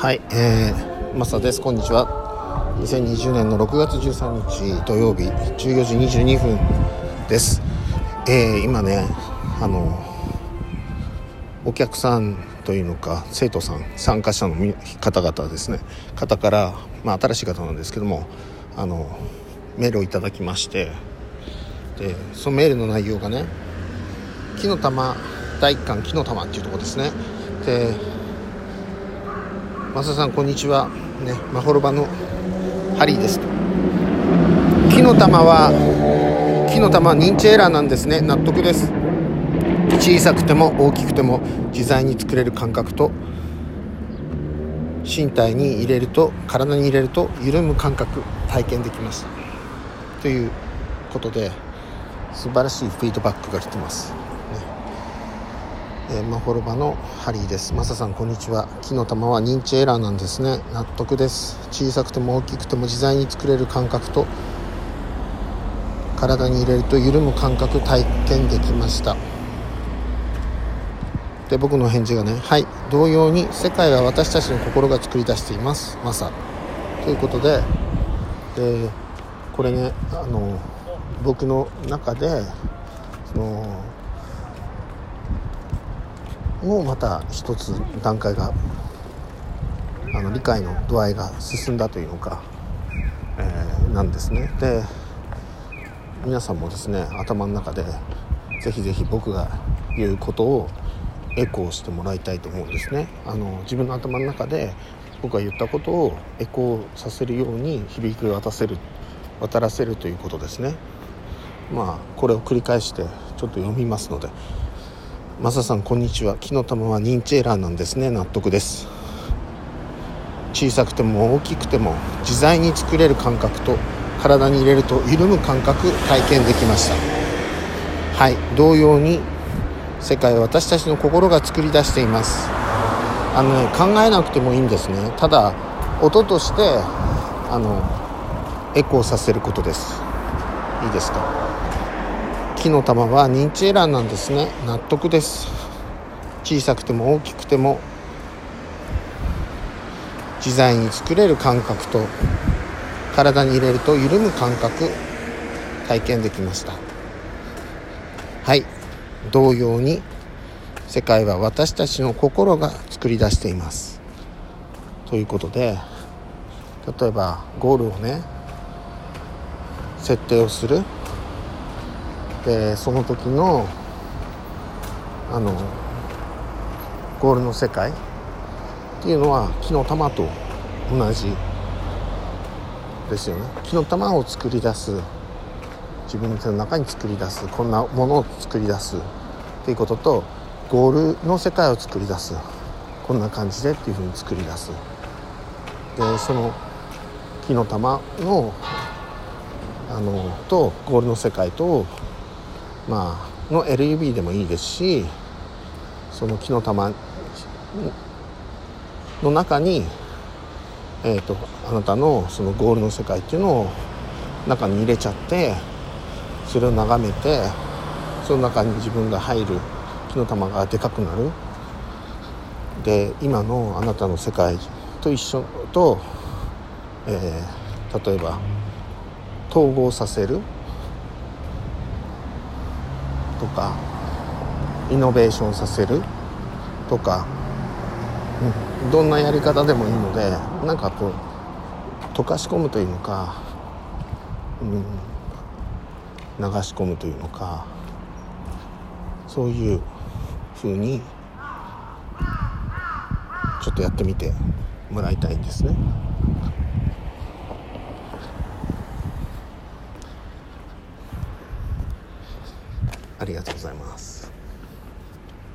はい、えー、マサです。こんにちは。2020年の6月13日土曜日14時22分です。えー、今ね、あのお客さんというのか生徒さん参加者の方々ですね方から、まあ、新しい方なんですけどもあのメールをいただきましてでそのメールの内容がね木の玉第1巻木の玉っていうとこですねで増田さんこんにちは。ねまほろばのハリーです木の玉は木の玉は認知エラーなんですね。納得です。小さくても大きくても自在に作れる感覚と身体に入れると体に入れると緩む感覚体験できましたということで素晴らしいフィードバックが来てます。えー、マフォルバのハリーです。マサさんこんにちは。木の玉は認知エラーなんですね。納得です。小さくても大きくても自在に作れる感覚と体に入れると緩む感覚体験できました。で僕の返事がねはい。同様に世界は私たちの心が作り出しています。マサ。ということででこれねあの僕の中でそのもうまた一つ段階があの理解の度合いが進んだというのか、えー、なんですね。で皆さんもですね頭の中でぜひぜひ僕が言うことをエコーしてもらいたいと思うんですね。あの自分の頭の中で僕が言ったことをエコーさせるように響き渡せる渡らせるということですね。まあこれを繰り返してちょっと読みますので。マサさんこんにちは。木の玉は認知エラーなんですね。納得です。小さくても大きくても自在に作れる感覚と体に入れると緩む感覚体験できました。はい。同様に世界は私たちの心が作り出しています。あのね考えなくてもいいんですね。ただ音としてあのエコーさせることです。いいですか？木の玉は認知エラーなんですね。納得です。小さくても大きくても。自在に作れる感覚と体に入れると緩む感覚体験できました。はい。同様に世界は私たちの心が作り出しています。ということで例えばゴールをね設定をする。でその時のあのゴールの世界っていうのは木の玉と同じですよね。木の玉を作り出す自分の中に作り出すこんなものを作り出すっていうこととゴールの世界を作り出す。こんな感じでっていうふうに作り出す。でその木の玉のあのとゴールの世界とまあ、の LUB でもいいですしその木の玉の中に、えーと、あなたのそのゴールの世界っていうのを中に入れちゃってそれを眺めてその中に自分が入る木の玉がでかくなる。で今のあなたの世界と一緒と、えー、例えば統合させる。とかイノベーションさせるとか、うん、どんなやり方でもいいのでなんかこう溶かし込むというのか、うん、流し込むというのかそういう風にちょっとやってみてもらいたいんですね。ありがとうございます。